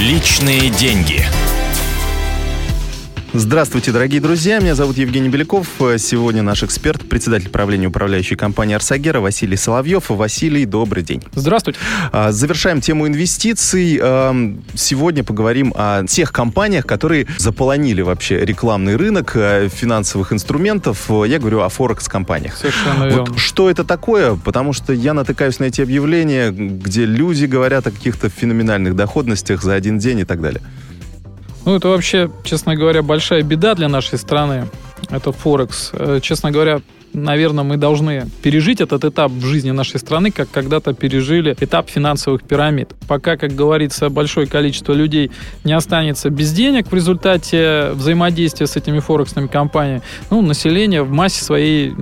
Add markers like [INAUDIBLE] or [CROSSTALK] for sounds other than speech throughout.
Личные деньги. Здравствуйте, дорогие друзья. Меня зовут Евгений Беляков. Сегодня наш эксперт, председатель правления управляющей компании «Арсагера» Василий Соловьев. Василий, добрый день. Здравствуйте. А, завершаем тему инвестиций. А, сегодня поговорим о тех компаниях, которые заполонили вообще рекламный рынок э, финансовых инструментов. Я говорю о Форекс-компаниях. Совершенно верно. Вот что это такое? Потому что я натыкаюсь на эти объявления, где люди говорят о каких-то феноменальных доходностях за один день и так далее. Ну, это вообще, честно говоря, большая беда для нашей страны. Это Форекс. Э, честно говоря, наверное, мы должны пережить этот этап в жизни нашей страны, как когда-то пережили этап финансовых пирамид. Пока, как говорится, большое количество людей не останется без денег в результате взаимодействия с этими форексными компаниями, ну, население в массе своей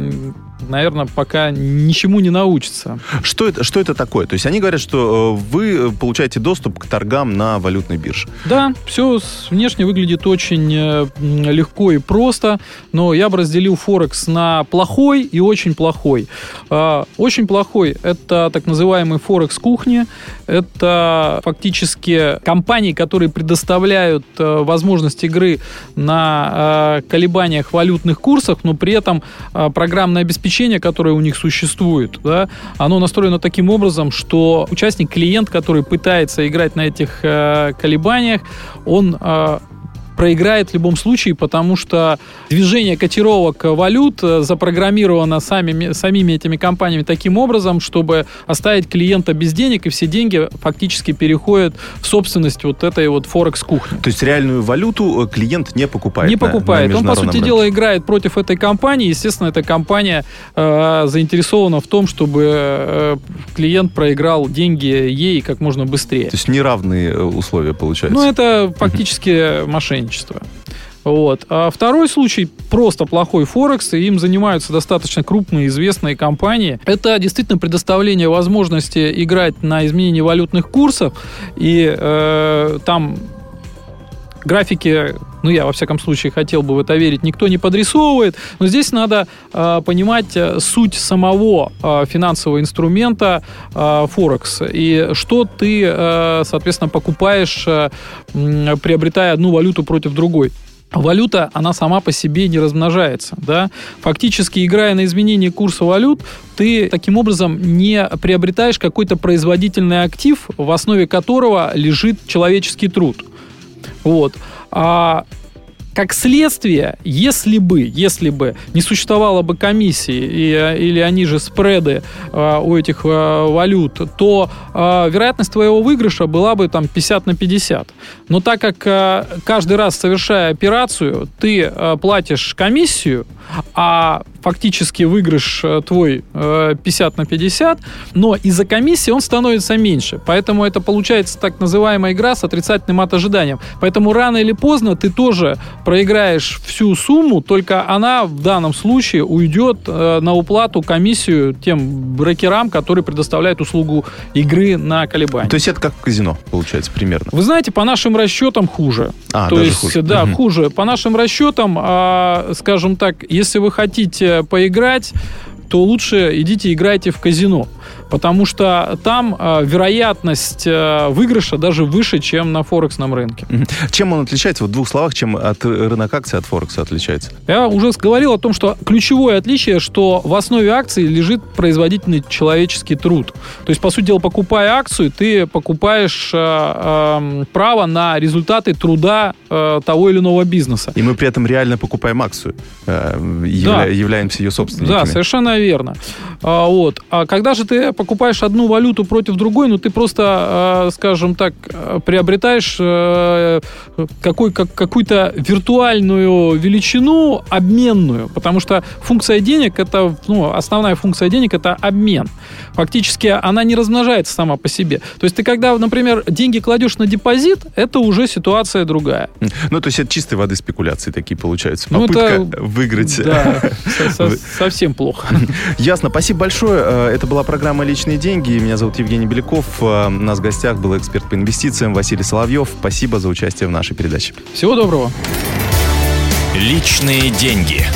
наверное, пока ничему не научится. Что это, что это такое? То есть они говорят, что э, вы получаете доступ к торгам на валютной бирже. Да, все внешне выглядит очень э, легко и просто, но я бы разделил Форекс на плохой и очень плохой. А, очень плохой – это так называемый Форекс кухни. Это фактически компании, которые предоставляют э, возможность игры на колебаниях валютных курсах, но при этом программное обеспечение обеспечение, которое у них существует, да, оно настроено таким образом, что участник, клиент, который пытается играть на этих э, колебаниях, он э, проиграет в любом случае, потому что движение котировок валют э, запрограммировано самими, самими этими компаниями таким образом, чтобы оставить клиента без денег, и все деньги фактически переходят в собственность вот этой вот Форекс-кухни. То есть реальную валюту э, клиент не покупает? Не покупает. На, на Он, по сути рынке. дела, играет против этой компании. Естественно, эта компания э, заинтересована в том, чтобы э, клиент проиграл деньги ей как можно быстрее. То есть неравные э, условия получаются? Ну, это фактически мошенничество мошенничества. Вот. А второй случай просто плохой Форекс, и им занимаются достаточно крупные известные компании. Это действительно предоставление возможности играть на изменении валютных курсов, и э, там графики, ну я во всяком случае хотел бы в это верить, никто не подрисовывает, но здесь надо э, понимать суть самого э, финансового инструмента э, Форекс и что ты, э, соответственно, покупаешь, э, приобретая одну валюту против другой валюта, она сама по себе не размножается. Да? Фактически, играя на изменение курса валют, ты таким образом не приобретаешь какой-то производительный актив, в основе которого лежит человеческий труд. Вот. А как следствие, если бы, если бы не существовало бы комиссии и, или они же спреды э, у этих э, валют, то э, вероятность твоего выигрыша была бы там 50 на 50. Но так как э, каждый раз совершая операцию, ты э, платишь комиссию, а фактически выигрыш э, твой 50 э, на 50, но из-за комиссии он становится меньше. Поэтому это получается так называемая игра с отрицательным от ожиданием. Поэтому рано или поздно ты тоже проиграешь всю сумму, только она в данном случае уйдет э, на уплату комиссию тем брокерам, которые предоставляют услугу игры на колебания. То есть это как казино, получается, примерно? Вы знаете, по нашим расчетам хуже. А, То даже есть, хуже. да, угу. хуже. По нашим расчетам, а, скажем так, если вы хотите поиграть, то лучше идите играйте в казино потому что там э, вероятность э, выигрыша даже выше, чем на форексном рынке. Чем он отличается, вот в двух словах, чем от рынок акций от Форекса отличается? Я уже говорил о том, что ключевое отличие, что в основе акции лежит производительный человеческий труд. То есть, по сути дела, покупая акцию, ты покупаешь э, э, право на результаты труда э, того или иного бизнеса. И мы при этом реально покупаем акцию, э, явля, да. являемся ее собственниками. Да, совершенно верно. А, вот. А когда же ты покупаешь одну валюту против другой, ну ты просто, э, скажем так, приобретаешь э, какой, как, какую-то виртуальную величину обменную, потому что функция денег это, ну, основная функция денег это обмен. Фактически она не размножается сама по себе. То есть ты когда, например, деньги кладешь на депозит, это уже ситуация другая. Ну, то есть это чистой воды спекуляции такие получаются. Попытка ну, это, выиграть. Да, [LAUGHS] совсем плохо. [LAUGHS] Ясно. Спасибо большое. Э, это была программа «Личные деньги». Меня зовут Евгений Беляков. Э, у нас в гостях был эксперт по инвестициям Василий Соловьев. Спасибо за участие в нашей передаче. Всего доброго. «Личные деньги».